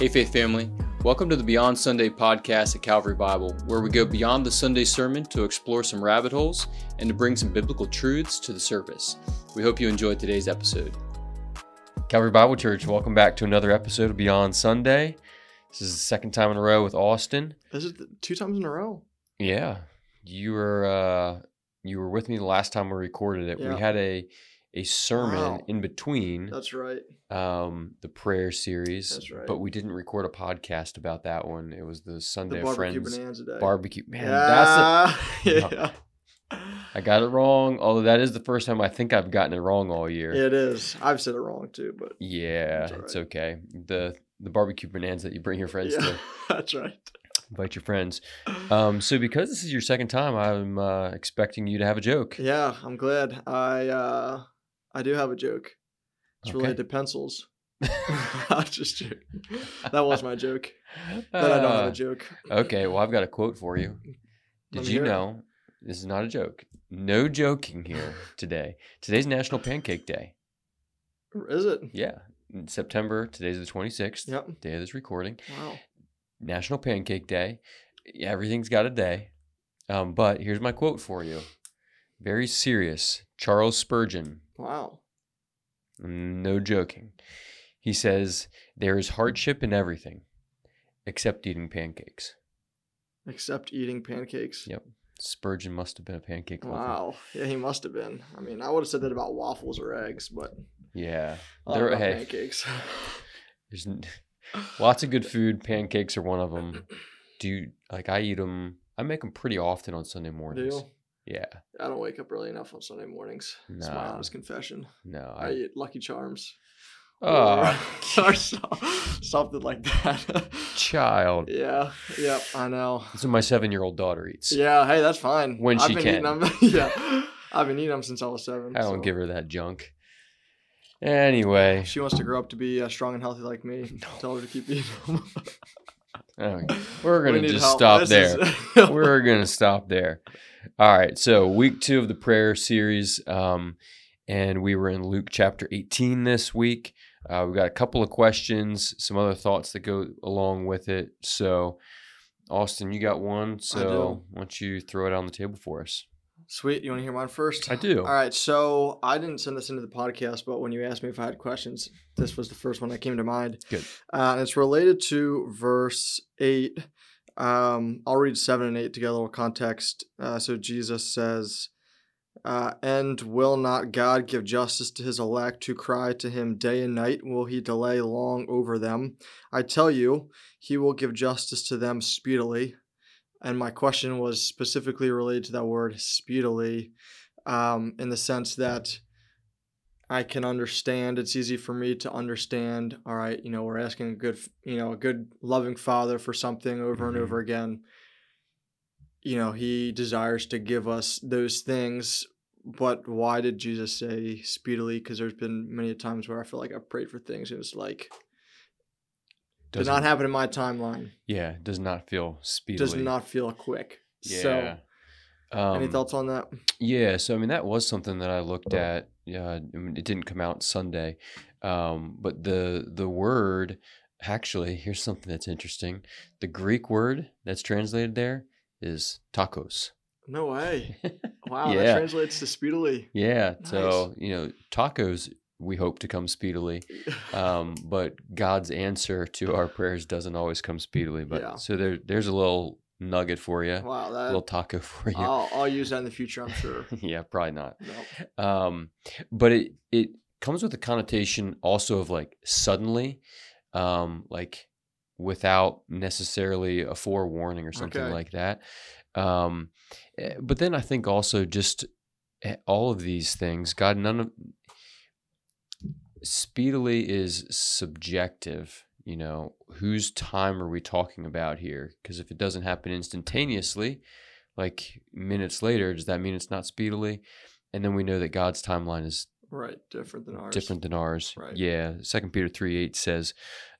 Hey, Faith Family. Welcome to the Beyond Sunday podcast at Calvary Bible, where we go beyond the Sunday sermon to explore some rabbit holes and to bring some biblical truths to the surface. We hope you enjoyed today's episode. Calvary Bible Church, welcome back to another episode of Beyond Sunday. This is the second time in a row with Austin. This is it two times in a row? Yeah, you were uh, you were with me the last time we recorded it. Yeah. We had a a sermon Wow. in between That's right. um, the prayer series, That's right. but we didn't record a podcast about that one. It was the The Sunday barbecue Friends bonanza day. barbecue. Man, that's yeah. a, yeah. I got it wrong. Although that is the first time I think I've gotten it wrong all year. It is. I've said it wrong too, but Yeah, It's it's okay. The the barbecue bonanza that you bring your friends yeah, to. that's right. invite your friends. Um, so because this is your second time, I'm uh, expecting you to have a joke. Yeah, I'm glad. I uh I do have a joke. It's Okay. related to pencils. I'm just joking. That was my joke. But I don't have Uh, a joke. Okay, well I've got a quote for you. Did you hear it. know this is not a joke? No joking here today. Today's National Pancake Day. Is it? Yeah, in September. Today's the 26th. Yep. Day of this recording. Wow. National Pancake Day. Everything's got a day. Um, but here's my quote for you. Very serious. Charles Spurgeon. Wow. No joking. He says, There is hardship in everything except eating pancakes. Except eating pancakes. Yep. Spurgeon must have been a pancake lover. Wow. Yeah, he must have been. I mean, I would have said that about waffles or eggs, but Yeah. There, hey, pancakes. there's n- lots of good food. Pancakes are one of them. Do you, like, I eat them, I make them pretty often on Sunday Do mornings. you? Yeah. I don't wake up early enough on Sunday mornings. It's my honest confession. No. I, I, eat Lucky Charms. oh, Or, or something like that. child. yeah. Yep. I know. That's what my seven year old daughter eats. Yeah. Hey, that's fine. When I've she been can. Eating them, yeah. I've been eating them since I was seven. I don't so. give her that junk. Anyway. She wants to grow up to be uh, strong and healthy like me. Tell her to keep eating them. We're going to need just help. stop This there. is- we're gonna stop there. All right, so week two of the prayer series, um, and we were in Luke chapter 18 this week. Uh, we got a couple of questions, some other thoughts that go along with it. So, Austin, you got one. So, why don't you throw it on the table for us? Sweet. You want to hear mine first? I do. All right. So I didn't send this into the podcast, but when you asked me if I had questions, this was the first one that came to mind. Good. Uh, and it's related to verse 8. Um, I'll read 7 and 8 to get a little context. Uh, so Jesus says, uh, And will not God give justice to his elect who cry to him day and night? Will he delay long over them? I tell you, he will give justice to them speedily. And my question was specifically related to that word speedily, um, in the sense that I can understand. It's easy for me to understand. All right, you know, we're asking a good, you know, a good loving father for something over and Mhm. over again. You know, he desires to give us those things. But why did Jesus say speedily? Because there's been many times where I feel like I've prayed for things and it's like Doesn't- happen in my timeline. Yeah, does not feel speedily. Does not feel quick. Yeah. So, any Um, thoughts on that? Yeah, so I mean that was something that I looked at. Yeah, I mean, it didn't come out Sunday, um, but the the word actually here's something that's interesting. The Greek word that's translated there is tacos. No way. Wow, Yeah. that translates to speedily. Yeah, Nice. so you know tacos we hope to come speedily, um, but God's answer to our prayers doesn't always come speedily. But Yeah. so there there's a little nugget for you, wow, a that little taco for you. I'll, I'll use that in the future. I'm sure. yeah, probably not. No. um, but it it comes with a connotation also of like suddenly, um, like without necessarily a forewarning or something Okay. like that. Um, eh, but then I think also just eh, all of these things, God, none of speedily is subjective. You know, whose time are we talking about here? Because if it doesn't happen instantaneously, like minutes later, does that mean it's not speedily? And then we know that God's timeline is Right, different than ours. different than ours. Right. Yeah. Second Peter three eight says,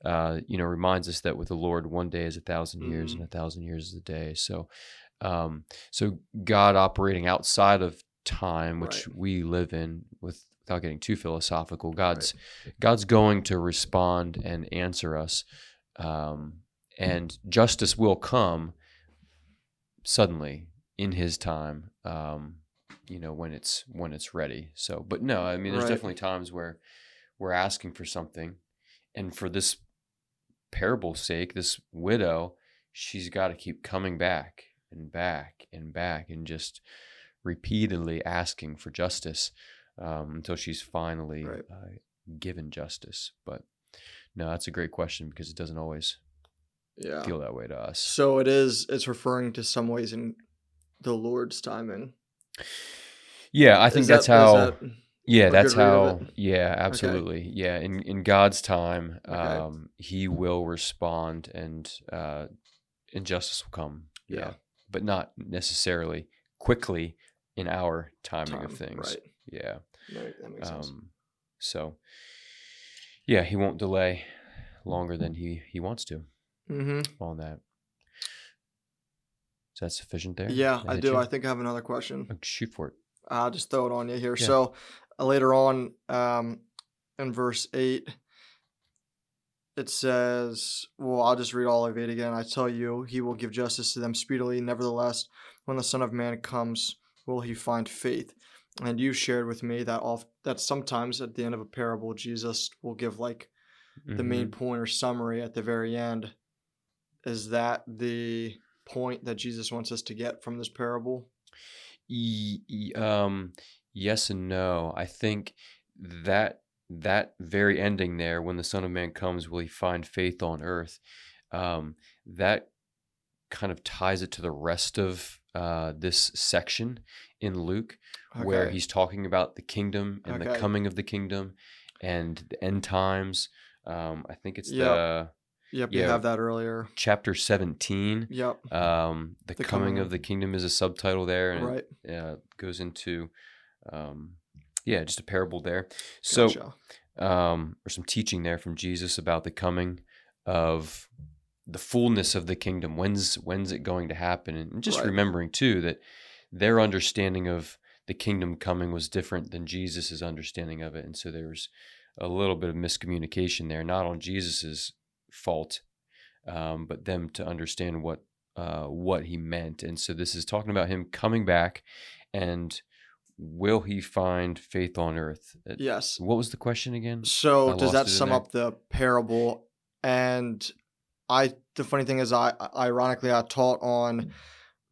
uh, you know, reminds us that with the Lord, one day is a thousand years, Mm-hmm. and a thousand years is a day. So, um, so God operating outside of time, which Right. we live in, with without getting too philosophical, God's God's going to respond and answer us um, and justice will come suddenly in His time. Um, you know when it's when it's ready. So, but no, I mean, there's Right. definitely times where we're asking for something, and for this parable's sake, this widow, she's got to keep coming back and back and back and just repeatedly asking for justice um, until she's finally Right. uh, given justice. But no, that's a great question because it doesn't always Yeah. feel that way to us. So it is. It's referring to some ways in the Lord's timing. Yeah, I think that's how. that- Yeah, that's how. Yeah, absolutely. Yeah, in in God's time, Okay. um, He will respond, and uh, and justice will come. Yeah. Yeah. but not necessarily quickly in our timing time, of things. Right. Yeah. That, that makes sense. Um, so, yeah, He won't delay longer than He He wants to Mm-hmm. on that. Is that sufficient there? Yeah, I do. you? I think I have another question. Oh, shoot for it. I'll just throw it on you here. Yeah. So uh, later on, um, in verse eight, it says, "Well, I'll just read all of it again. I tell you, he will give justice to them speedily. Nevertheless, when the Son of Man comes, will he find faith?" And you shared with me that off that sometimes at the end of a parable, Jesus will give like the main Mhm. point or summary at the very end. Is that the point that Jesus wants us to get from this parable? Um yes and no i think that that very ending there when the son of man comes will he find faith on earth um that kind of ties it to the rest of uh this section in luke where he's talking about the kingdom and the coming of the kingdom and the end times um i think it's Yep. the Yep, you have that earlier. chapter 17 Yep. um the, The coming, coming of of- the kingdom is a subtitle there and Right. it uh, goes into um yeah just a parable there so Gotcha. um or some teaching there from jesus about the coming of the fullness of the kingdom when's when's it going to happen and just Right. remembering too that their understanding of the kingdom coming was different than jesus's understanding of it and so there was a little bit of miscommunication there not on jesus's fault um, but them to understand what uh, what he meant and so this is talking about him coming back and will he find faith on earth Yes. what was the question again So I does that sum up the parable? And I, the funny thing is, I ironically I taught on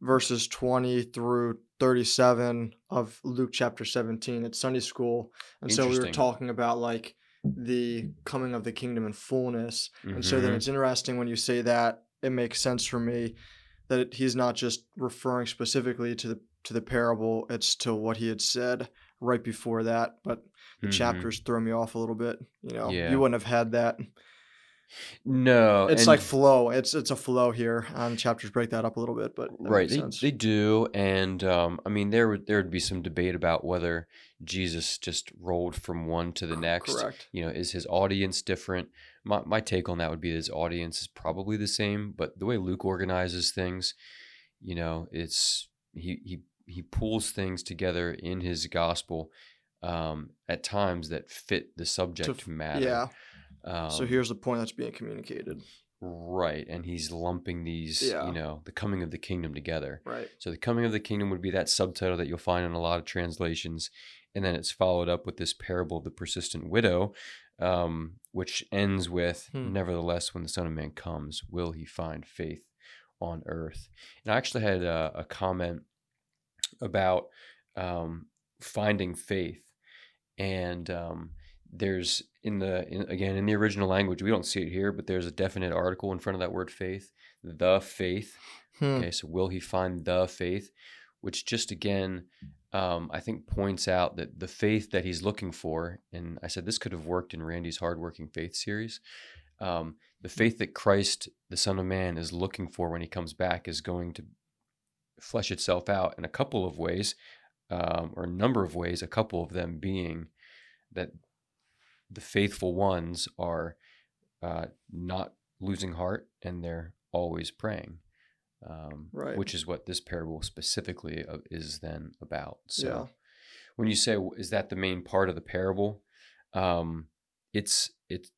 verses twenty through thirty-seven of Luke chapter seventeen at Sunday school, and so we were talking about like the coming of the kingdom in fullness. And so then Mhm. it's interesting when you say that. It makes sense for me that it, he's not just referring specifically to the to the parable; it's to what he had said right before that. But the Mhm. chapters throw me off a little bit. You know, Yeah. you wouldn't have had that. No It's like flow. It's it's a flow here. Um, chapters break that up a little bit, but right they, they do and um, i mean there would there would be some debate about whether jesus just rolled from one to the next Correct. you know is his audience different my, my take on that would be his audience is probably the same but the way luke organizes things you know it's he he he pulls things together in his gospel um, at times that fit the subject f- matter Yeah. Um, so here's the point that's being communicated. right and he's lumping these Yeah. you know the coming of the kingdom together Right. so the coming of the kingdom would be that subtitle that you'll find in a lot of translations, and then it's followed up with this parable of the persistent widow, um, which ends with, Hmm. "Nevertheless, when the Son of Man comes, will he find faith on earth?" And I actually had a, a comment about um, finding faith, and um, there's in the in, again in the original language we don't see it here, but there's a definite article in front of that word faith, the faith. Hmm. Okay, so will he find the faith? Which just again, um, I think points out that the faith that he's looking for, and I said this could have worked in Randy's hardworking faith series. Um, the faith that Christ, the Son of Man, is looking for when he comes back is going to flesh itself out in a couple of ways, um, or a number of ways. A couple of them being that the faithful ones are uh, not losing heart and they're always praying um, Right. which is what this parable specifically uh, is then about. So, Yeah. when you say is that the main part of the parable, um, it's it's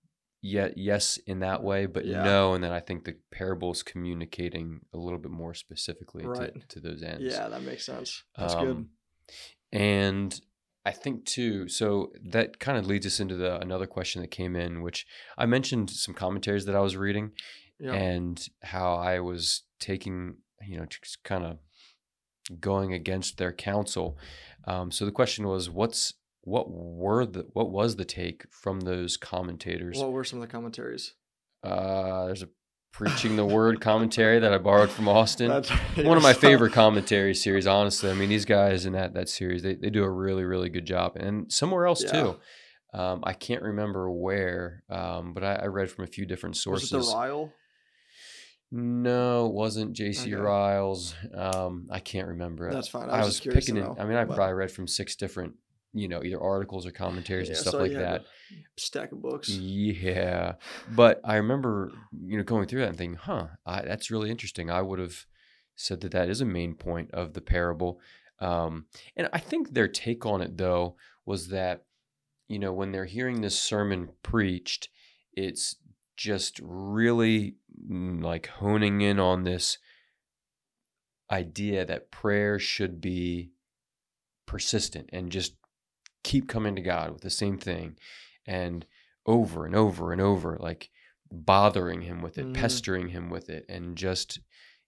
yet yes in that way, but Yeah. no. And then I think the parable is communicating a little bit more specifically to, Right. to those ends. Yeah, that makes sense. That's good. Um, And I think too, so that kind of leads us into the another question that came in, which I mentioned some commentaries that I was reading Yeah. and how I was taking, you know, just kind of going against their counsel. Um, so the question was, what's what were the what was the take from those commentators? what were some of the commentaries? Uh, there's a preaching the word commentary that I borrowed from Austin. That's One of my favorite commentary series, honestly. I mean, these guys in that that series, they, they do a really really good job, and somewhere else Yeah. too. Um, I can't remember where, um, but I, I read from a few different Was sources. it the Ryle? No, it wasn't J.C. Okay. Ryle's. Um, I can't remember. That's fine. I I was was, curious to picking it. I mean, I but- probably read from six different, you know, either articles or commentaries and stuff so like that. Stack of books. Yeah, but I remember, you know, going through that and thinking, "Huh, I, that's really interesting." I would have said that that is a main point of the parable, um, and I think their take on it though was that, you know, when they're hearing this sermon preached, it's just really mm, like honing in on this idea that prayer should be persistent and just keep coming to God with the same thing and over and over and over, like bothering Him with it, Mhm. pestering Him with it, and just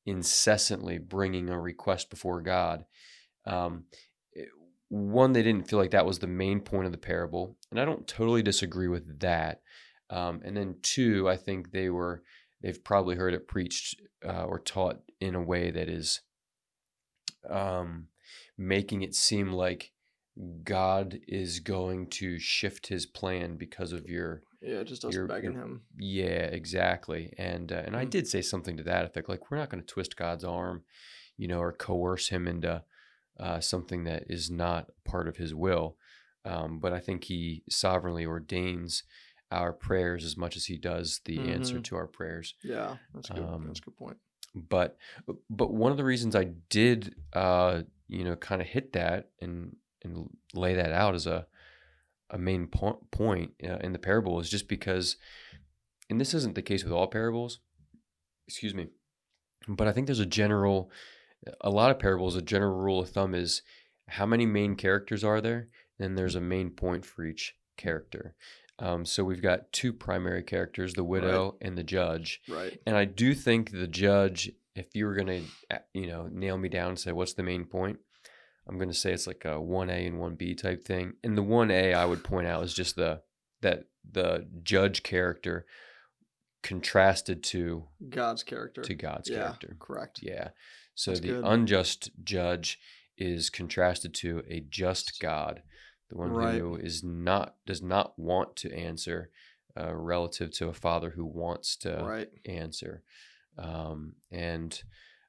incessantly bringing a request before God. Um, it- one, they didn't feel like that was the main point of the parable, and I don't totally disagree with that. Um, and then two, I think they were they've probably heard it preached uh, or taught in a way that is um, making it seem like God is going to shift His plan because of your Yeah, just us You're- begging you're- him. yeah, exactly. And uh, and I Mm. did say something to that effect, like we're not going to twist God's arm, you know, or coerce him into uh, something that is not part of His will. Um, but I think He sovereignly ordains our prayers as much as He does the answer Mhm. to our prayers. Yeah, that's good. Um, that's a good point. But but one of the reasons I did, uh, you know, kind of hit that and and lay that out as a a main po- point uh, in the parable is just because, and this isn't the case with all parables, excuse me, but I think there's a general, a lot of parables, a general rule of thumb is how many main characters are there, and there's a main point for each character. Um, so we've got two primary characters, the widow and the judge. Right. And I do think the judge, if you were going to, you know, nail me down and say, what's the main point? I'm going to say it's like a 1A and 1B type thing. And the 1A I would point out is just the, that the judge character contrasted to, God's character. to God's yeah, character. correct. Yeah. So That's the good. unjust judge is contrasted to a just God, the one Right. who is not, does not want to answer uh, relative to a father who wants to Right. answer, um, and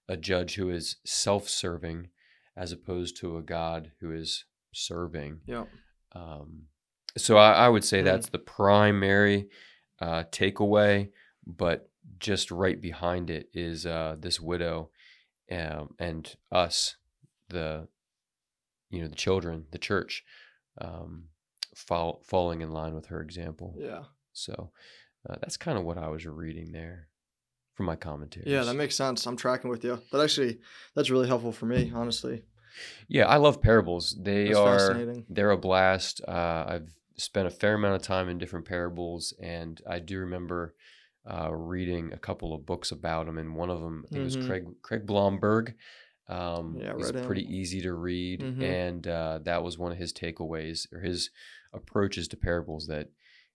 a judge who is self-serving as opposed to a God who is serving. Yep. Um, so I, I would say Mm. that's the primary uh, takeaway, but just right behind it is uh, this widow um, and us, the you know the children, the church, um, fall, falling in line with her example. Yeah. So uh, that's kind of what I was reading there from my commentaries. Yeah, that makes sense. I'm tracking with you. That actually, that's really helpful for me, honestly. yeah, I love parables. They That's are fascinating. they're a blast. Uh, I've spent a fair amount of time in different parables, and I do remember uh, reading a couple of books about them. And one of them, I think, Mhm. was Craig Craig Blomberg. Um, Yeah, him. pretty easy to read, Mhm. and uh, that was one of his takeaways or his approaches to parables. That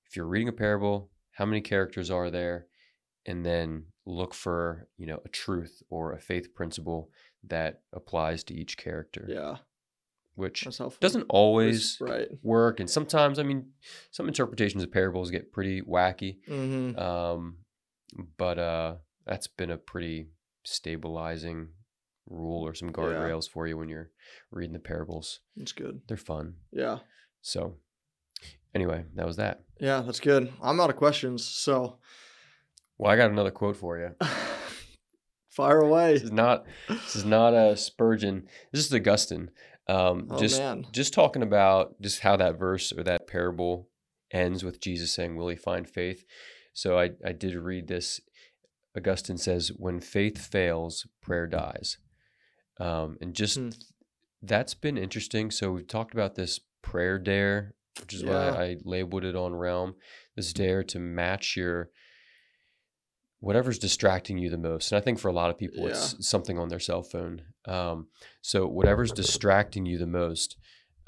if you're reading a parable, how many characters are there, and then look for you know a truth or a faith principle that applies to each character, Yeah, which doesn't always right. work and sometimes i mean some interpretations of parables get pretty wacky Mm-hmm. um but uh that's been a pretty stabilizing rule or some guardrails for you when you're reading the parables it's good. they're fun Yeah, so anyway that was that yeah, that's good. I'm out of questions, so well i got another quote for you fire away. this is not this is not a spurgeon this is augustine um Oh just man. just talking about just how that verse or that parable ends with Jesus saying, "Will he find faith?" So I, I did read this. Augustine says, when faith fails, prayer dies. Um, and just Hmm. that's been interesting. So we've talked about this prayer dare, which is Yeah. why I labeled it on Realm. This dare to match your whatever's distracting you the most. And I think for a lot of people, it's something on their cell phone. Um, so whatever's distracting you the most,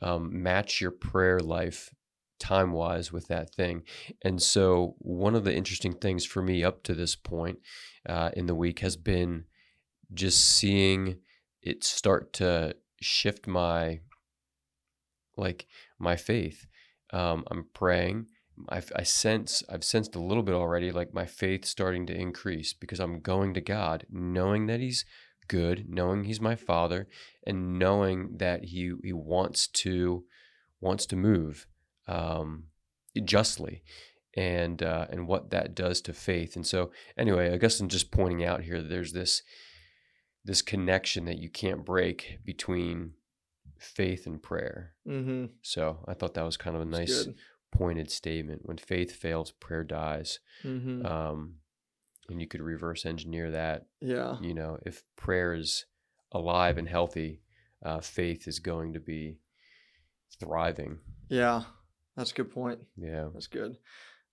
um, match your prayer life time wise with that thing. And so one of the interesting things for me up to this point uh, in the week has been just seeing it start to shift my like my faith. Um, I'm praying. I, I sense I've sensed a little bit already, like my faith starting to increase because I'm going to God, knowing that He's good, knowing He's my Father, and knowing that He He wants to wants to move um, justly, and uh, and what that does to faith. And so, anyway, I guess I'm just pointing out here. that There's this this connection that you can't break between faith and prayer. Mm-hmm. So I thought that was kind of a nice. Pointed statement. When faith fails, prayer dies. Mm-hmm. Um, and you could reverse engineer that. yeah. You know, if prayer is alive and healthy, uh, faith is going to be thriving. Yeah. That's a good point. Yeah. That's good.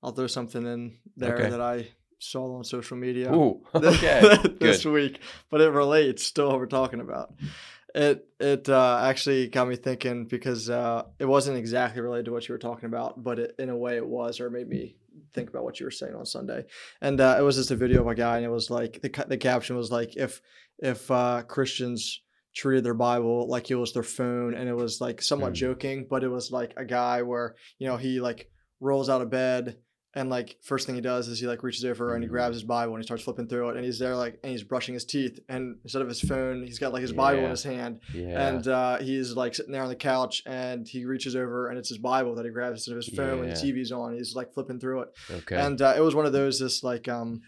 I'll throw something in there Okay. that I saw on social media. Ooh. Okay. this Good. week, but it relates to what we're talking about. It it uh, actually got me thinking because uh, it wasn't exactly related to what you were talking about, but it, in a way it was, or made me think about what you were saying on Sunday. And uh, it was just a video of a guy, and it was like the the caption was like if if uh, Christians treated their Bible like it was their phone, and it was like somewhat Mm. joking, but it was like a guy where you know he like rolls out of bed and like first thing he does is he like reaches over and he grabs his Bible and he starts flipping through it and he's there like and he's brushing his teeth and instead of his phone he's got like his Bible in his hand Yeah. and uh, he's like sitting there on the couch and he reaches over and it's his Bible that he grabs instead of his phone yeah. when the TV's on he's like flipping through it okay. and uh, it was one of those just like um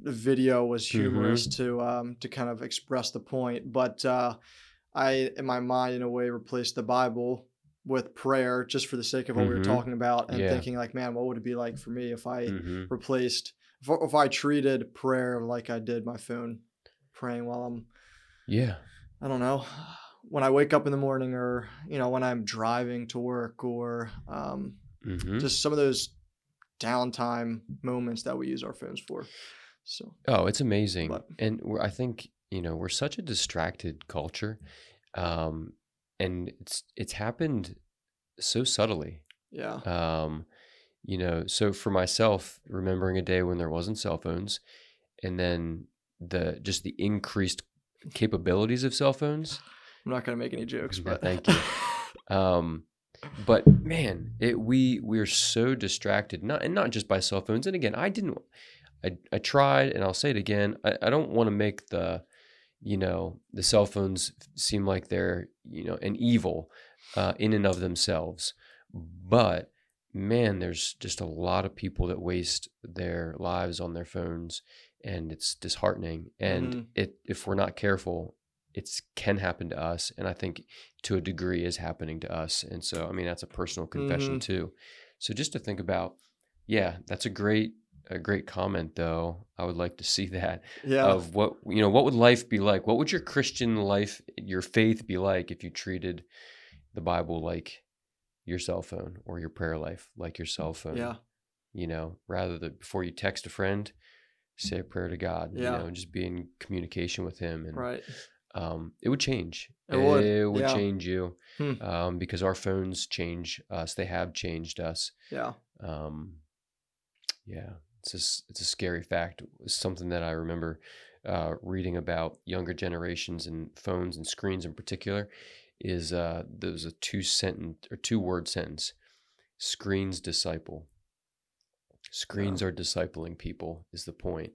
the video was Mm-hmm. humorous to um to kind of express the point but uh I in my mind in a way replaced the Bible with prayer just for the sake of what we were Mhm. talking about and Yeah. thinking like man what would it be like for me if I hmm replaced if, if I treated prayer like I did my phone praying while I'm Yeah. I don't know when I wake up in the morning or you know when I'm driving to work or um, hmm just some of those downtime moments that we use our phones for. So Oh, it's amazing. But- and we're, I think, you know, we're such a distracted culture. Um, and it's it's happened so subtly. yeah, Um, you know, so for myself, remembering a day when there wasn't cell phones and then the just the increased capabilities of cell phones. I'm not gonna make any jokes, but thank you. Um, but man, it we we're so distracted, not and not just by cell phones. And again, I didn't. I I tried, and I'll say it again. I, I don't want to make the, you know, the cell phones seem like they're you know an evil, uh, in and of themselves. But man, there's just a lot of people that waste their lives on their phones, and it's disheartening. And Mhm. it if we're not careful, it can happen to us, and I think to a degree is happening to us. And so, I mean, that's a personal confession Mhm. too. So just to think about, yeah, that's a great a great comment though. I would like to see that yeah, of what you know, what would life be like? What would your Christian life, your faith be like if you treated the Bible like your cell phone or your prayer life like your cell phone? yeah, You know, rather than before you text a friend, say a prayer to God. Yeah. You know, just be in communication with him and right, um, it would change. It would, yeah. change you Hmm. um, because our phones change us. They have changed us. yeah, Um, yeah, it's a, it's a scary fact. It's something that I remember uh, reading about younger generations and phones and screens in particular. Is uh, there's a two sentence or two word sentence: screens disciple. Screens are discipling people is the point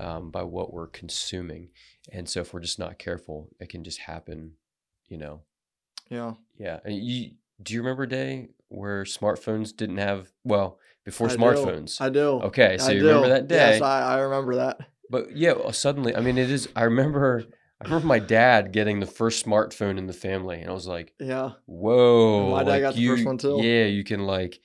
um, by what we're consuming, and so if we're just not careful, it can just happen. You know, yeah. yeah. And you do you remember a day where smartphones didn't have well before I do. smartphones? I do. okay, so I you remember that day? Yes, I, I remember that. but yeah, suddenly, I mean, it is. I remember. I remember my dad getting the first smartphone in the family, and I was like, Yeah, "Whoa!" My dad like got the first one, too. Yeah, you can like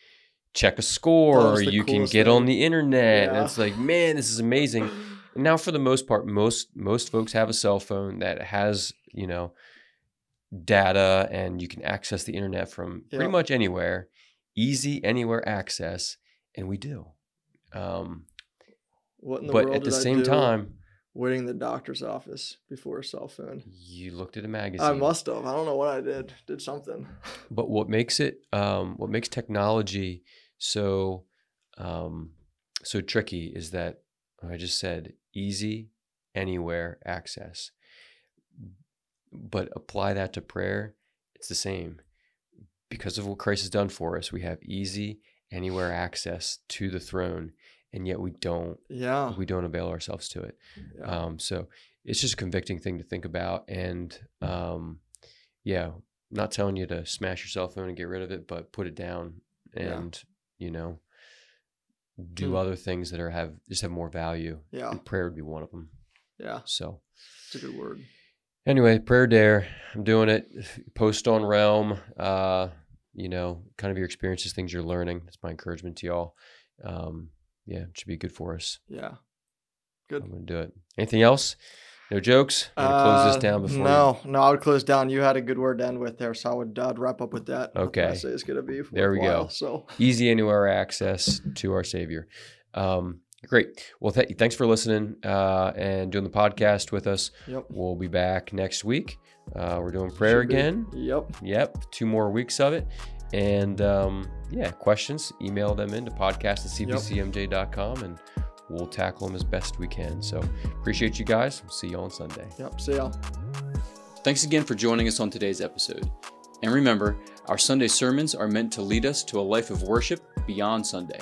check a score or you can get on the internet. And it's like, man, this is amazing. And now for the most part, most most folks have a cell phone that has, you know, data and you can access the internet from pretty much anywhere. Easy anywhere access, and we do. Um, What in the but world at the same time, waiting in the doctor's office before a cell phone? you looked at a magazine. I must have. I don't know what I did. Did something. But what makes it, um, what makes technology so, um, so tricky is that I just said easy, anywhere access. But apply that to prayer, it's the same. Because of what Christ has done for us, we have easy, anywhere access to the throne, and yet we don't, Yeah. we don't avail ourselves to it. yeah. Um, so it's just a convicting thing to think about. And um, yeah, not telling you to smash your cell phone and get rid of it, but put it down Yeah. and, you know, do Hmm. other things that are have just have more value. yeah. And prayer would be one of them. Yeah. So It's a good word. Anyway, prayer dare. I'm doing it. Post on Realm. Uh, you know, kind of your experiences, things you're learning. That's my encouragement to y'all. Um, yeah, it should be good for us. Yeah. Good. I'm gonna do it. Anything else? No jokes. I'm gonna close Uh, this down before. No, no, I would close down. You had a good word to end with there, so I would I'd wrap up with that. Okay. I say it's gonna be. There we go. So easy anywhere access to our Savior. Um, great. Well, th- thanks for listening uh, and doing the podcast with us. yep. We'll be back next week. Uh, we're doing prayer Should be. again. Yep. Yep, two more weeks of it. And um, yeah, questions, email them into podcast at cbcmj.com and we'll tackle them as best we can. So appreciate you guys. See you on Sunday. Yep. See y'all. Thanks again for joining us on today's episode. And remember, our Sunday sermons are meant to lead us to a life of worship beyond Sunday.